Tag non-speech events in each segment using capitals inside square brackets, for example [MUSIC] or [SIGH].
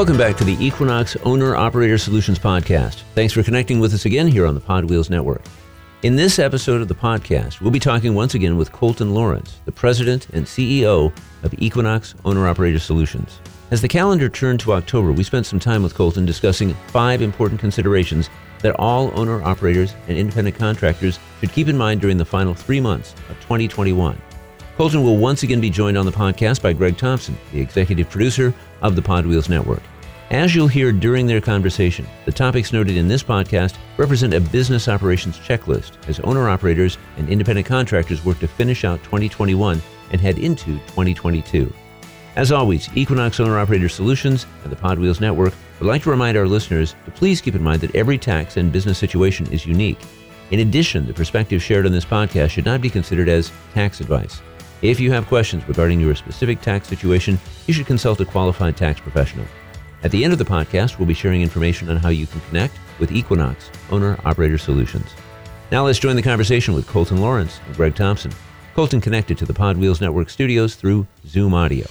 Welcome back to the Equinox Owner Operator Solutions Podcast. Thanks for connecting with us again here on the Podwheels Network. In this episode of the podcast, we'll be talking once again with Colton Lawrence, the president and CEO of Equinox Owner Operator Solutions. As the calendar turned to October, we spent some time with Colton discussing five important considerations that all owner operators and independent contractors should keep in mind during the final three months of 2021. Colton will once again be joined on the podcast by Greg Thompson, the executive producer of the Podwheels Network. As you'll hear during their conversation, the topics noted in this podcast represent a business operations checklist as owner operators and independent contractors work to finish out 2021 and head into 2022. As always, Equinox Owner Operator Solutions and the Podwheels Network would like to remind our listeners to please keep in mind that every tax and business situation is unique. In addition, the perspective shared on this podcast should not be considered as tax advice. If you have questions regarding your specific tax situation, you should consult a qualified tax professional. At the end of the podcast, we'll be sharing information on how you can connect with Equinox Owner Operator Solutions. Now let's join the conversation with Colton Lawrence and Greg Thompson. Colton connected to the Pod Wheels Network studios through Zoom Audio.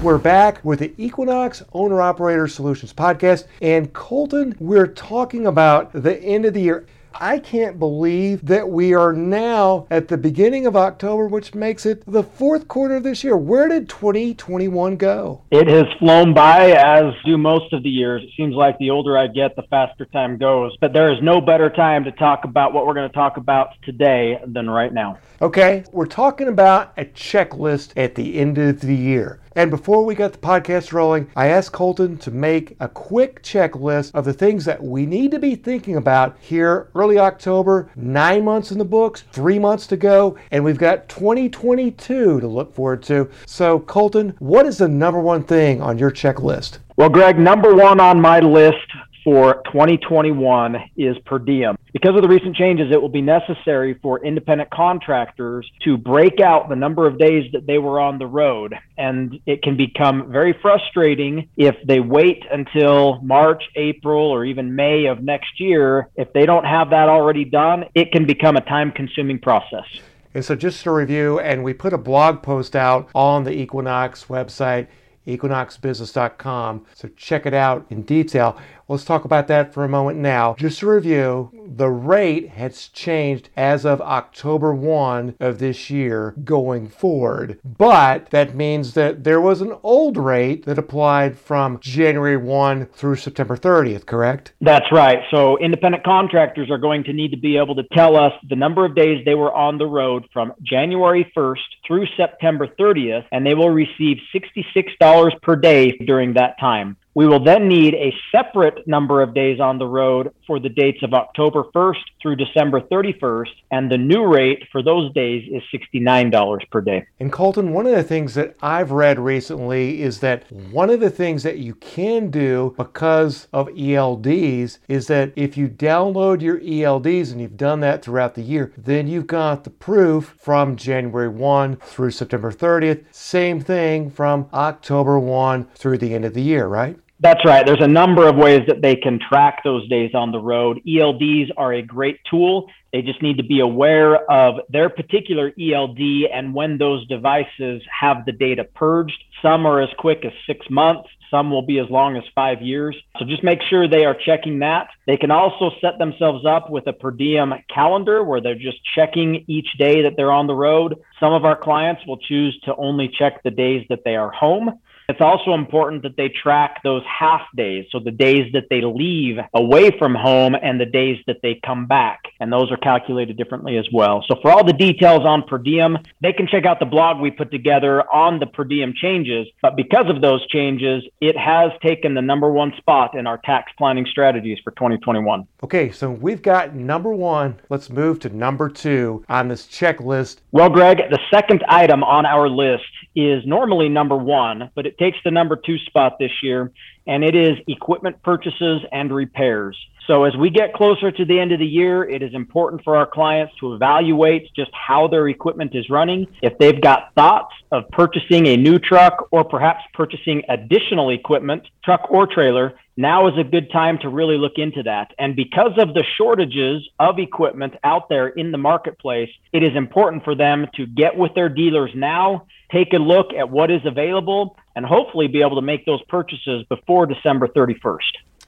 We're back with the Equinox Owner Operator Solutions podcast. And Colton, we're talking about the end of the year. I can't believe that we are now at the beginning of October, which makes it the fourth quarter of this year. Where did 2021 go? It has flown by, as do most of the years. It seems like the older I get, the faster time goes. But there is no better time to talk about what we're going to talk about today than right now. Okay, we're talking about a checklist at the end of the year. And before we got the podcast rolling, I asked Colton to make a quick checklist of the things that we need to be thinking about here early October, nine months in the books, three months to go, and we've got 2022 to look forward to. So, Colton, what is the number one thing on your checklist? Well, Greg, number one on my list for 2021 is per diem. Because of the recent changes, it will be necessary for independent contractors to break out the number of days that they were on the road. And it can become very frustrating if they wait until March, April, or even May of next year. If they don't have that already done, it can become a time consuming process. And so, just to review, and we put a blog post out on the Equinox website equinoxbusiness.com. So check it out in detail. Let's talk about that for a moment now. Just to review, the rate has changed as of October 1 of this year going forward. But that means that there was an old rate that applied from January 1 through September 30th, correct? That's right. So independent contractors are going to need to be able to tell us the number of days they were on the road from January 1st through September 30th, and they will receive $66 per day during that time. We will then need a separate number of days on the road for the dates of October 1st through December 31st, and the new rate for those days is $69 per day. And Colton, one of the things that I've read recently is that one of the things that you can do because of ELDs is that if you download your ELDs and you've done that throughout the year, then you've got the proof from January 1 through September 30th. Same thing from October 1 through the end of the year, right? That's right. There's a number of ways that they can track those days on the road. ELDs are a great tool. They just need to be aware of their particular ELD and when those devices have the data purged. Some are as quick as six months. Some will be as long as five years. So just make sure they are checking that. They can also set themselves up with a per diem calendar where they're just checking each day that they're on the road. Some of our clients will choose to only check the days that they are home. It's also important that they track those half days, so the days that they leave away from home and the days that they come back. And those are calculated differently as well. So for all the details on per diem, they can check out the blog we put together on the per diem changes. But because of those changes, it has taken the number one spot in our tax planning strategies for 2021. Okay, so we've got number one. Let's move to number two on this checklist. Well, Greg, the second item on our list is normally number one, but it takes the number two spot this year, and it is equipment purchases and repairs. So as we get closer to the end of the year, it is important for our clients to evaluate just how their equipment is running. If they've got thoughts of purchasing a new truck or perhaps purchasing additional equipment, truck or trailer, now is a good time to really look into that. And because of the shortages of equipment out there in the marketplace, it is important for them to get with their dealers now, take a look at what is available, and hopefully be able to make those purchases before December 31st.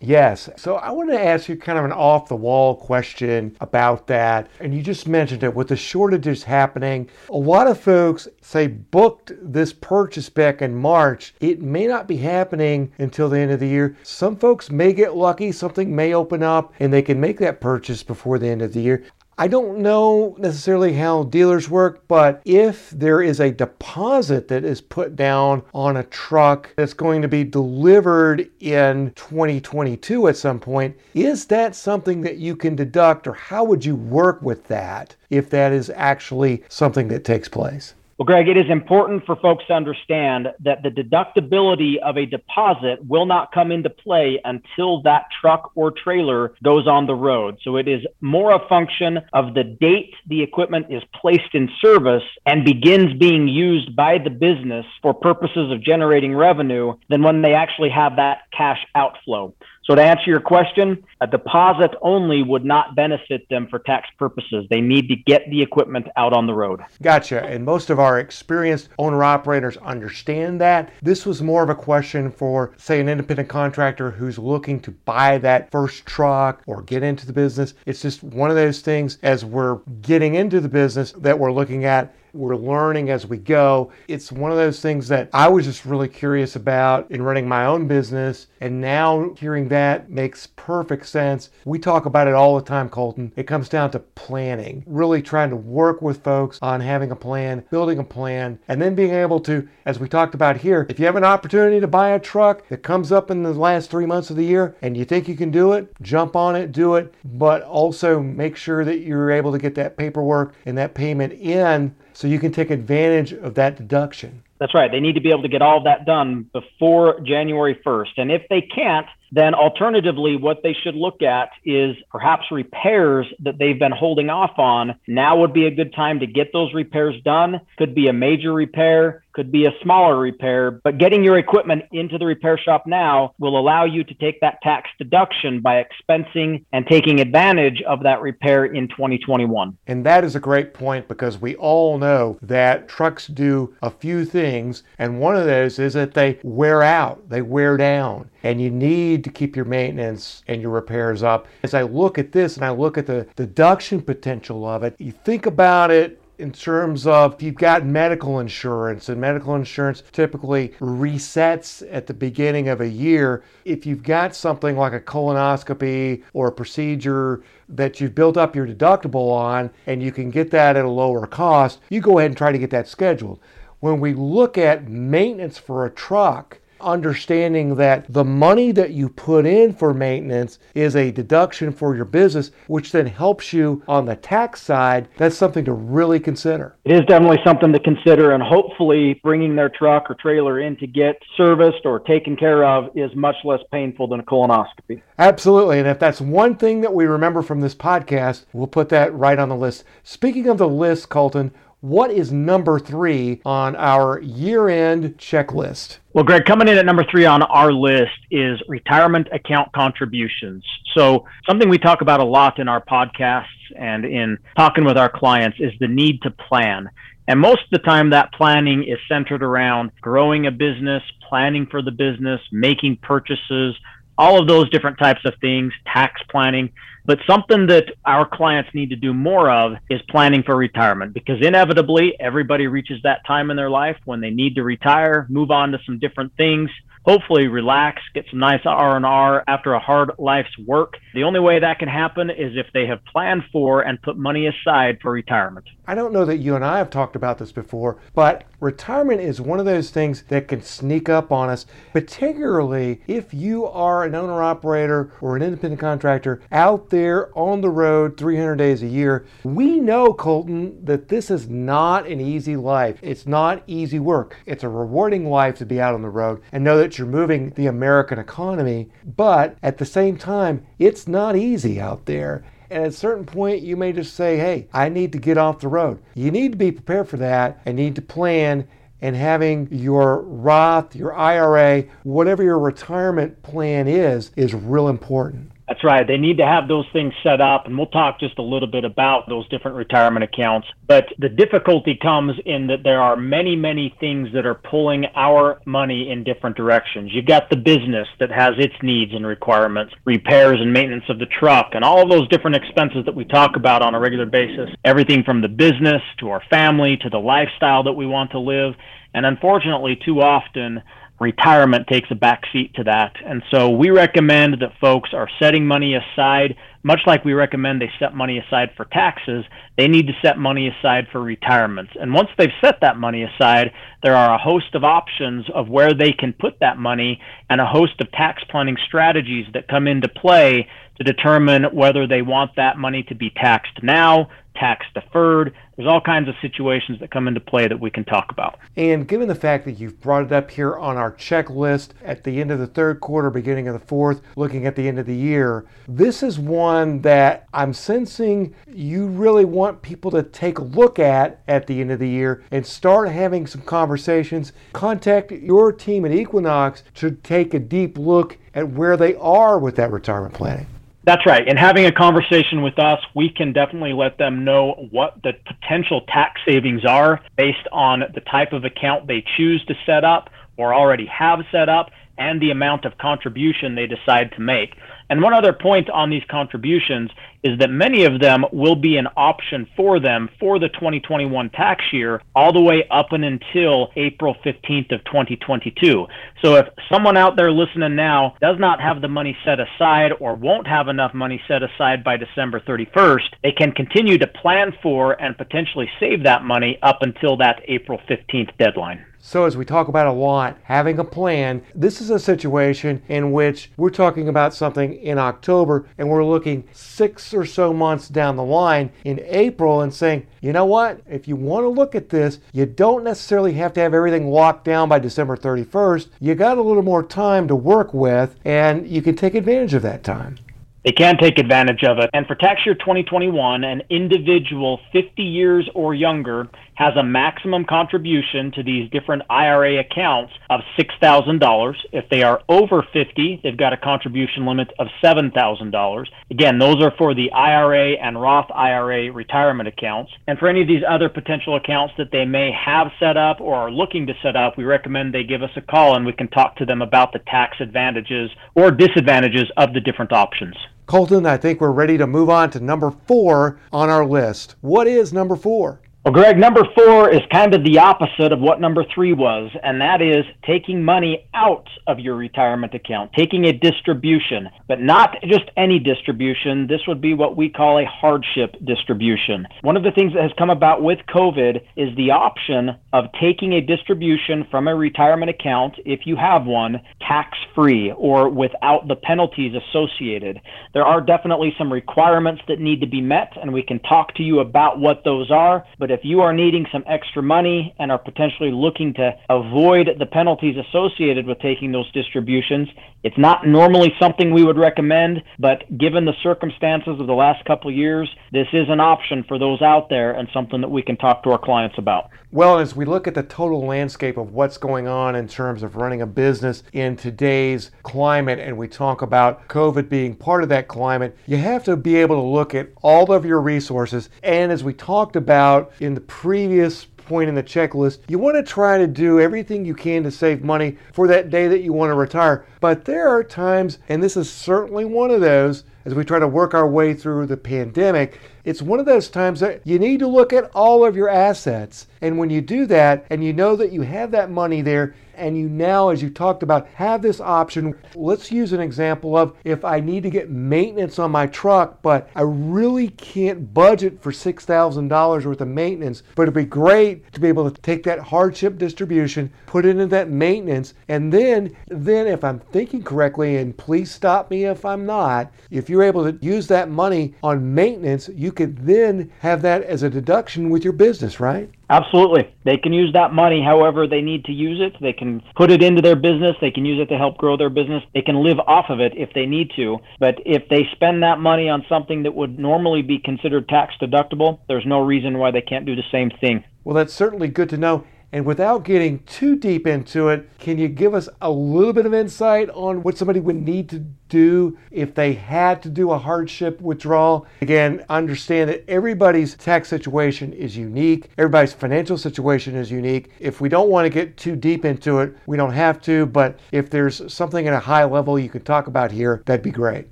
Yes. So I want to ask you kind of an off the wall question about that. And you just mentioned it with the shortages happening. A lot of folks say booked this purchase back in March. It may not be happening until the end of the year. Some folks may get lucky, something may open up and they can make that purchase before the end of the year. I don't know necessarily how dealers work, but if there is a deposit that is put down on a truck that's going to be delivered in 2022 at some point, is that something that you can deduct or how would you work with that if that is actually something that takes place? Well, Greg, it is important for folks to understand that the deductibility of a deposit will not come into play until that truck or trailer goes on the road. So it is more a function of the date the equipment is placed in service and begins being used by the business for purposes of generating revenue than when they actually have that cash outflow. So to answer your question, a deposit only would not benefit them for tax purposes. They need to get the equipment out on the road. Gotcha. And most of our experienced owner operators understand that. This was more of a question for, say, an independent contractor who's looking to buy that first truck or get into the business. It's just one of those things as we're getting into the business that we're looking at we're learning as we go. It's one of those things that I was just really curious about in running my own business. And now hearing that makes perfect sense. We talk about it all the time, Colton. It comes down to planning, really trying to work with folks on having a plan, building a plan, and then being able to, as we talked about here, if you have an opportunity to buy a truck that comes up in the last three months of the year and you think you can do it, jump on it, do it, but also make sure that you're able to get that paperwork and that payment in so you can take advantage of that deduction. That's right. They need to be able to get all of that done before January 1st. And if they can't, then alternatively, what they should look at is perhaps repairs that they've been holding off on. Now would be a good time to get those repairs done. Could be a major repair, could be a smaller repair, but getting your equipment into the repair shop now will allow you to take that tax deduction by expensing and taking advantage of that repair in 2021. And that is a great point because we all know that trucks do a few things, and one of those is that they wear out, they wear down and you need to keep your maintenance and your repairs up. As I look at this and I look at the deduction potential of it, you think about it in terms of you've got medical insurance, and medical insurance typically resets at the beginning of a year. If you've got something like a colonoscopy or a procedure that you've built up your deductible on and you can get that at a lower cost, you go ahead and try to get that scheduled. When we look at maintenance for a truck, understanding that the money that you put in for maintenance is a deduction for your business, which then helps you on the tax side. That's something to really consider. It is definitely something to consider, and hopefully, bringing their truck or trailer in to get serviced or taken care of is much less painful than a colonoscopy. Absolutely. And if that's one thing that we remember from this podcast, we'll put that right on the list. Speaking of the list, Colton, what is number three on our year end checklist? Well, Greg, coming in at number three on our list is retirement account contributions. So, something we talk about a lot in our podcasts and in talking with our clients is the need to plan. And most of the time, that planning is centered around growing a business, planning for the business, making purchases, all of those different types of things, tax planning. But something that our clients need to do more of is planning for retirement because inevitably everybody reaches that time in their life when they need to retire, move on to some different things hopefully relax, get some nice R&R after a hard life's work. The only way that can happen is if they have planned for and put money aside for retirement. I don't know that you and I have talked about this before, but retirement is one of those things that can sneak up on us, particularly if you are an owner operator or an independent contractor out there on the road 300 days a year. We know, Colton, that this is not an easy life. It's not easy work. It's a rewarding life to be out on the road and know that you're moving the American economy, but at the same time, it's not easy out there. And at a certain point, you may just say, hey, I need to get off the road. You need to be prepared for that and need to plan. And having your Roth, your IRA, whatever your retirement plan is, is real important. That's right. They need to have those things set up, and we'll talk just a little bit about those different retirement accounts. But the difficulty comes in that there are many, many things that are pulling our money in different directions. You've got the business that has its needs and requirements, repairs and maintenance of the truck, and all those different expenses that we talk about on a regular basis. Everything from the business to our family to the lifestyle that we want to live. And unfortunately, too often, retirement takes a backseat to that. And so we recommend that folks are setting money aside, much like we recommend they set money aside for taxes, they need to set money aside for retirements. And once they've set that money aside, there are a host of options of where they can put that money and a host of tax planning strategies that come into play to determine whether they want that money to be taxed now, tax deferred. There's all kinds of situations that come into play that we can talk about. And given the fact that you've brought it up here on our checklist at the end of the third quarter, beginning of the fourth, looking at the end of the year, this is one that I'm sensing you really want people to take a look at at the end of the year and start having some conversations. Contact your team at Equinox to take a deep look at where they are with that retirement planning. That's right. And having a conversation with us, we can definitely let them know what the potential tax savings are based on the type of account they choose to set up or already have set up and the amount of contribution they decide to make. And one other point on these contributions is that many of them will be an option for them for the 2021 tax year all the way up and until April 15th of 2022. So if someone out there listening now does not have the money set aside or won't have enough money set aside by December 31st, they can continue to plan for and potentially save that money up until that April 15th deadline. So, as we talk about a lot, having a plan, this is a situation in which we're talking about something in October and we're looking six or so months down the line in April and saying, you know what, if you want to look at this, you don't necessarily have to have everything locked down by December 31st. You got a little more time to work with and you can take advantage of that time they can take advantage of it. And for tax year 2021, an individual 50 years or younger has a maximum contribution to these different IRA accounts of $6,000. If they are over 50, they've got a contribution limit of $7,000. Again, those are for the IRA and Roth IRA retirement accounts. And for any of these other potential accounts that they may have set up or are looking to set up, we recommend they give us a call and we can talk to them about the tax advantages or disadvantages of the different options. Colton, I think we're ready to move on to number four on our list. What is number four? Well, Greg, number four is kind of the opposite of what number three was, and that is taking money out of your retirement account, taking a distribution, but not just any distribution. This would be what we call a hardship distribution. One of the things that has come about with COVID is the option of taking a distribution from a retirement account, if you have one, tax free or without the penalties associated. There are definitely some requirements that need to be met, and we can talk to you about what those are, but if you are needing some extra money and are potentially looking to avoid the penalties associated with taking those distributions, it's not normally something we would recommend, but given the circumstances of the last couple of years, this is an option for those out there and something that we can talk to our clients about. Well, as we look at the total landscape of what's going on in terms of running a business in today's climate, and we talk about COVID being part of that climate, you have to be able to look at all of your resources. And as we talked about in the previous point in the checklist, you want to try to do everything you can to save money for that day that you want to retire. But there are times, and this is certainly one of those, as we try to work our way through the pandemic, it's one of those times that you need to look at all of your assets. And when you do that, and you know that you have that money there, and you now, as you talked about, have this option. Let's use an example of if I need to get maintenance on my truck, but I really can't budget for $6,000 worth of maintenance, but it'd be great to be able to take that hardship distribution, put it into that maintenance, and then, then if I'm thinking correctly, and please stop me if I'm not, if you're able to use that money on maintenance, you could then have that as a deduction with your business, right? Absolutely. They can use that money however they need to use it. They can put it into their business. They can use it to help grow their business. They can live off of it if they need to. But if they spend that money on something that would normally be considered tax deductible, there's no reason why they can't do the same thing. Well, that's certainly good to know. And without getting too deep into it, can you give us a little bit of insight on what somebody would need to do if they had to do a hardship withdrawal? Again, understand that everybody's tax situation is unique, everybody's financial situation is unique. If we don't want to get too deep into it, we don't have to, but if there's something at a high level you could talk about here, that'd be great.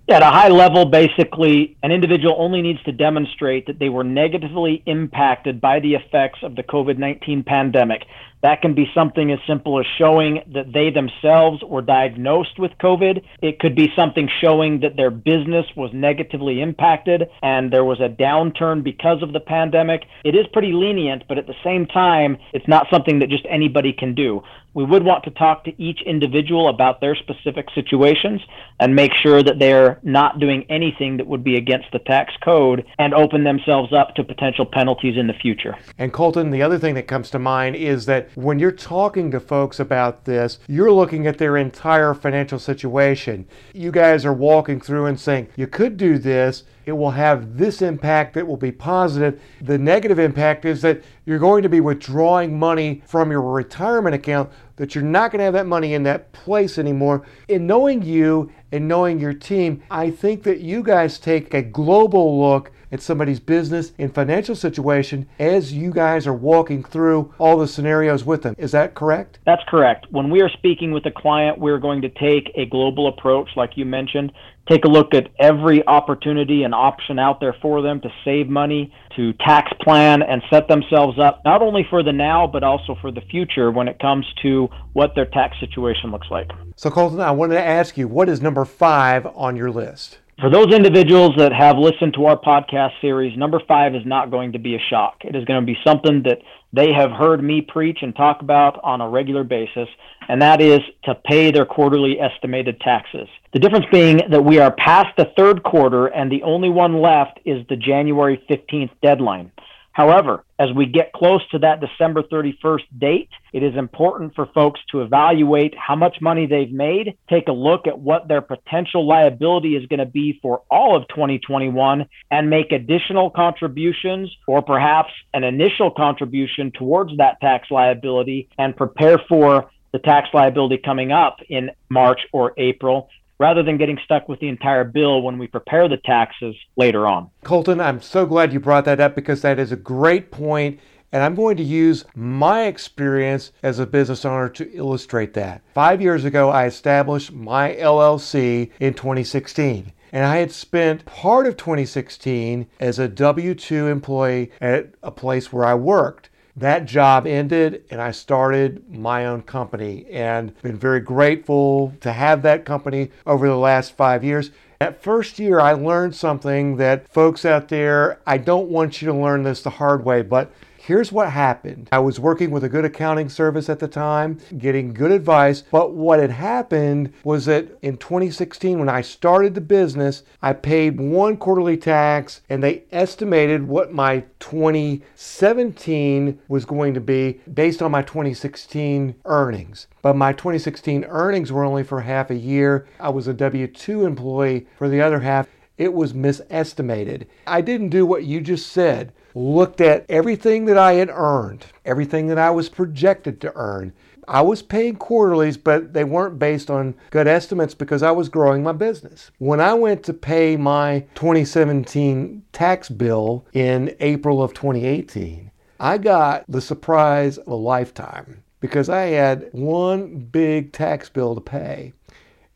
At a high level, basically, an individual only needs to demonstrate that they were negatively impacted by the effects of the COVID 19 pandemic. That can be something as simple as showing that they themselves were diagnosed with COVID. It could be something showing that their business was negatively impacted and there was a downturn because of the pandemic. It is pretty lenient, but at the same time, it's not something that just anybody can do. We would want to talk to each individual about their specific situations and make sure that they're not doing anything that would be against the tax code and open themselves up to potential penalties in the future. And Colton, the other thing that comes to mind is that when you're talking to folks about this, you're looking at their entire financial situation. You guys are walking through and saying, you could do this, it will have this impact that will be positive. The negative impact is that you're going to be withdrawing money from your retirement account that you're not going to have that money in that place anymore. In knowing you and knowing your team, I think that you guys take a global look at somebody's business and financial situation as you guys are walking through all the scenarios with them. Is that correct? That's correct. When we are speaking with a client, we're going to take a global approach, like you mentioned, take a look at every opportunity and option out there for them to save money, to tax plan and set themselves up not only for the now but also for the future when it comes to what their tax situation looks like. So Colton, I wanted to ask you, what is number 5 on your list? For those individuals that have listened to our podcast series, number five is not going to be a shock. It is going to be something that they have heard me preach and talk about on a regular basis, and that is to pay their quarterly estimated taxes. The difference being that we are past the third quarter, and the only one left is the January 15th deadline. However, as we get close to that December 31st date, it is important for folks to evaluate how much money they've made, take a look at what their potential liability is going to be for all of 2021, and make additional contributions or perhaps an initial contribution towards that tax liability and prepare for the tax liability coming up in March or April rather than getting stuck with the entire bill when we prepare the taxes later on. Colton, I'm so glad you brought that up because that is a great point. And I'm going to use my experience as a business owner to illustrate that. Five years ago, I established my LLC in 2016. And I had spent part of 2016 as a W 2 employee at a place where I worked that job ended and I started my own company and been very grateful to have that company over the last five years. That first year, I learned something that folks out there, I don't want you to learn this the hard way, but Here's what happened. I was working with a good accounting service at the time, getting good advice. But what had happened was that in 2016, when I started the business, I paid one quarterly tax and they estimated what my 2017 was going to be based on my 2016 earnings. But my 2016 earnings were only for half a year. I was a W 2 employee for the other half it was misestimated. I didn't do what you just said looked at everything that I had earned, everything that I was projected to earn. I was paying quarterlies, but they weren't based on good estimates because I was growing my business. When I went to pay my 2017 tax bill in April of 2018, I got the surprise of a lifetime because I had one big tax bill to pay.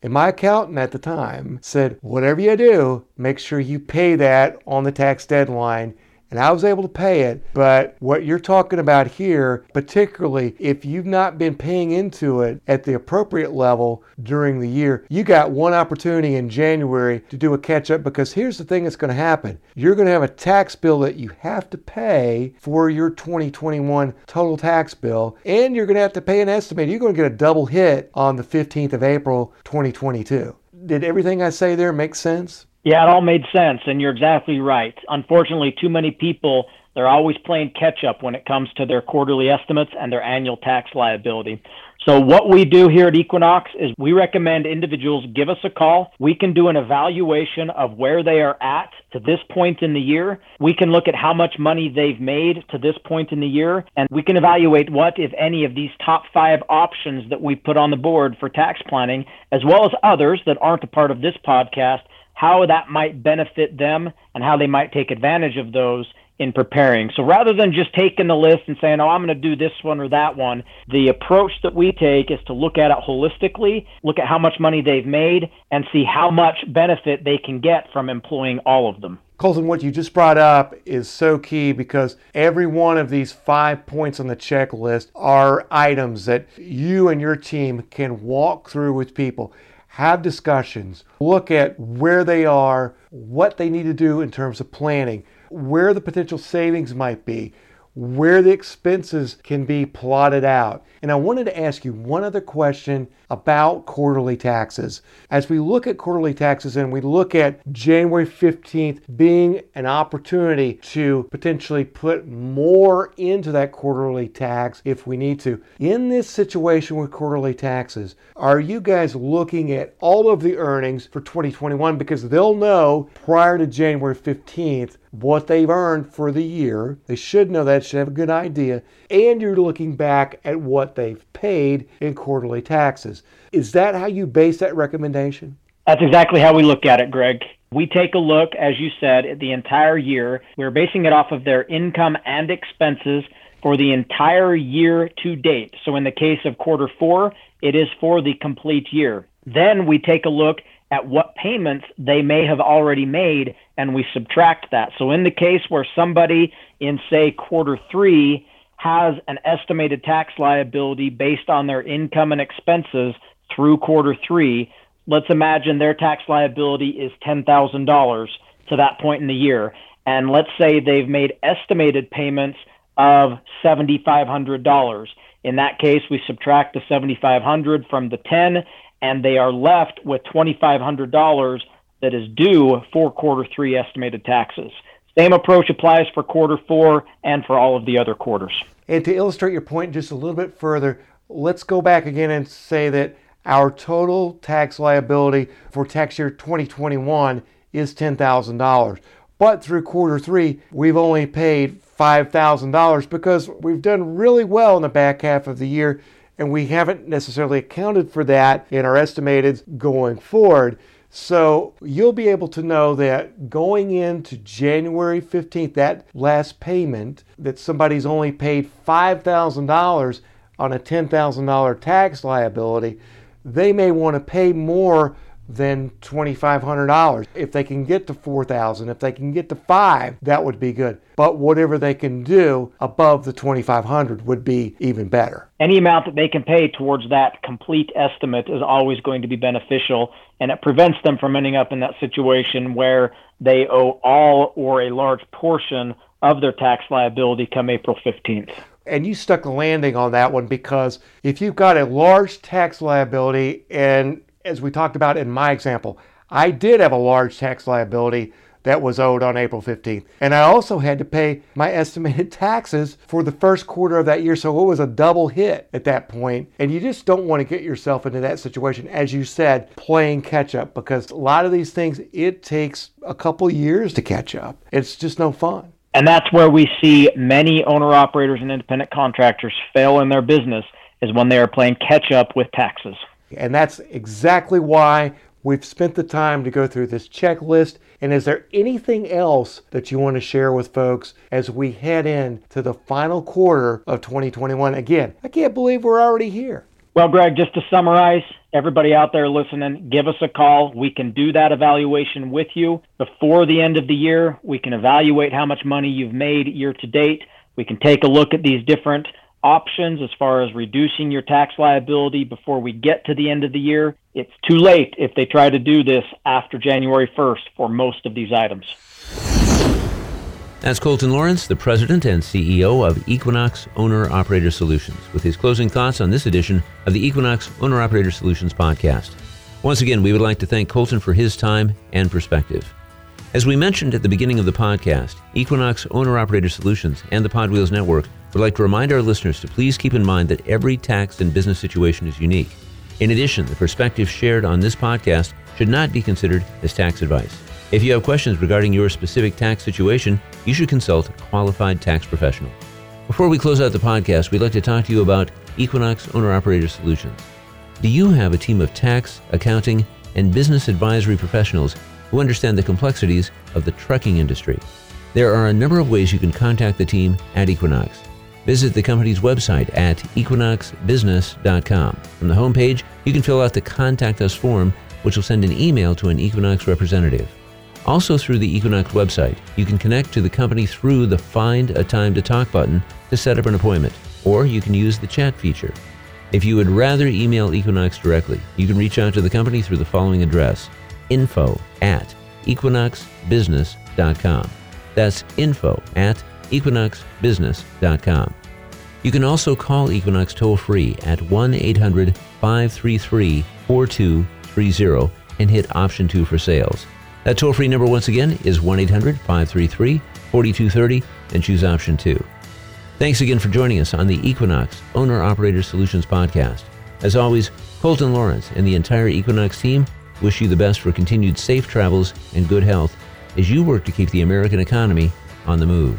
And my accountant at the time said, whatever you do, make sure you pay that on the tax deadline and I was able to pay it. But what you're talking about here, particularly if you've not been paying into it at the appropriate level during the year, you got one opportunity in January to do a catch up because here's the thing that's going to happen. You're going to have a tax bill that you have to pay for your 2021 total tax bill, and you're going to have to pay an estimate. You're going to get a double hit on the 15th of April 2022. Did everything I say there make sense? Yeah, it all made sense, and you're exactly right. Unfortunately, too many people they're always playing catch up when it comes to their quarterly estimates and their annual tax liability. So, what we do here at Equinox is we recommend individuals give us a call. We can do an evaluation of where they are at to this point in the year. We can look at how much money they've made to this point in the year, and we can evaluate what, if any, of these top five options that we put on the board for tax planning, as well as others that aren't a part of this podcast, how that might benefit them and how they might take advantage of those in preparing. So rather than just taking the list and saying, oh, I'm going to do this one or that one, the approach that we take is to look at it holistically, look at how much money they've made, and see how much benefit they can get from employing all of them. Colton, what you just brought up is so key because every one of these five points on the checklist are items that you and your team can walk through with people have discussions, look at where they are, what they need to do in terms of planning, where the potential savings might be, where the expenses can be plotted out. And I wanted to ask you one other question about quarterly taxes. As we look at quarterly taxes and we look at January 15th being an opportunity to potentially put more into that quarterly tax if we need to. In this situation with quarterly taxes, are you guys looking at all of the earnings for 2021 because they'll know prior to January 15th what they've earned for the year. They should know that, should have a good idea. And you're looking back at what they've paid in quarterly taxes. Is that how you base that recommendation? That's exactly how we look at it, Greg. We take a look, as you said, at the entire year. We're basing it off of their income and expenses for the entire year to date. So in the case of quarter four, it is for the complete year. Then we take a look at what payments they may have already made and we subtract that. So in the case where somebody in say quarter 3 has an estimated tax liability based on their income and expenses through quarter 3, let's imagine their tax liability is $10,000 to that point in the year and let's say they've made estimated payments of $7,500. In that case, we subtract the 7,500 from the 10 and they are left with $2,500 that is due for quarter three estimated taxes. Same approach applies for quarter four and for all of the other quarters. And to illustrate your point just a little bit further, let's go back again and say that our total tax liability for tax year 2021 is $10,000. But through quarter three, we've only paid $5,000 because we've done really well in the back half of the year and we haven't necessarily accounted for that in our estimated going forward. So you'll be able to know that going into January 15th, that last payment, that somebody's only paid $5,000 on a $10,000 tax liability, they may want to pay more than $2,500. If they can get to 4,000, if they can get to five, that would be good. But whatever they can do above the 2,500 would be even better. Any amount that they can pay towards that complete estimate is always going to be beneficial, and it prevents them from ending up in that situation where they owe all or a large portion of their tax liability come April 15th and you stuck a landing on that one because if you've got a large tax liability and as we talked about in my example, I did have a large tax liability that was owed on April 15th. And I also had to pay my [LAUGHS] estimated taxes for the first quarter of that year. So it was a double hit at that point. And you just don't want to get yourself into that situation, as you said, playing catch up, because a lot of these things, it takes a couple years to catch up. It's just no fun. And that's where we see many owner operators and independent contractors fail in their business is when they are playing catch up with taxes. And that's exactly why we've spent the time to go through this checklist. And is there anything else that you want to share with folks as we head in to the final quarter of 2021? Again, I can't believe we're already here. Well, Greg, just to summarize, everybody out there listening, give us a call. We can do that evaluation with you before the end of the year. We can evaluate how much money you've made year to date. We can take a look at these different options as far as reducing your tax liability before we get to the end of the year. It's too late if they try to do this after January 1st for most of these items. That's Colton Lawrence, the president and CEO of Equinox Owner Operator Solutions, with his closing thoughts on this edition of the Equinox Owner Operator Solutions podcast. Once again, we would like to thank Colton for his time and perspective. As we mentioned at the beginning of the podcast, Equinox Owner Operator Solutions and the Podwheels Network We'd like to remind our listeners to please keep in mind that every tax and business situation is unique. In addition, the perspectives shared on this podcast should not be considered as tax advice. If you have questions regarding your specific tax situation, you should consult a qualified tax professional. Before we close out the podcast, we'd like to talk to you about Equinox Owner Operator Solutions. Do you have a team of tax, accounting, and business advisory professionals who understand the complexities of the trucking industry? There are a number of ways you can contact the team at Equinox. Visit the company's website at equinoxbusiness.com. From the homepage, you can fill out the Contact Us form, which will send an email to an Equinox representative. Also, through the Equinox website, you can connect to the company through the Find a Time to Talk button to set up an appointment, or you can use the chat feature. If you would rather email Equinox directly, you can reach out to the company through the following address info at equinoxbusiness.com. That's info at equinoxbusiness.com. You can also call Equinox toll free at 1 800 533 4230 and hit option 2 for sales. That toll free number, once again, is 1 800 533 4230 and choose option 2. Thanks again for joining us on the Equinox Owner Operator Solutions podcast. As always, Colton Lawrence and the entire Equinox team wish you the best for continued safe travels and good health as you work to keep the American economy on the move.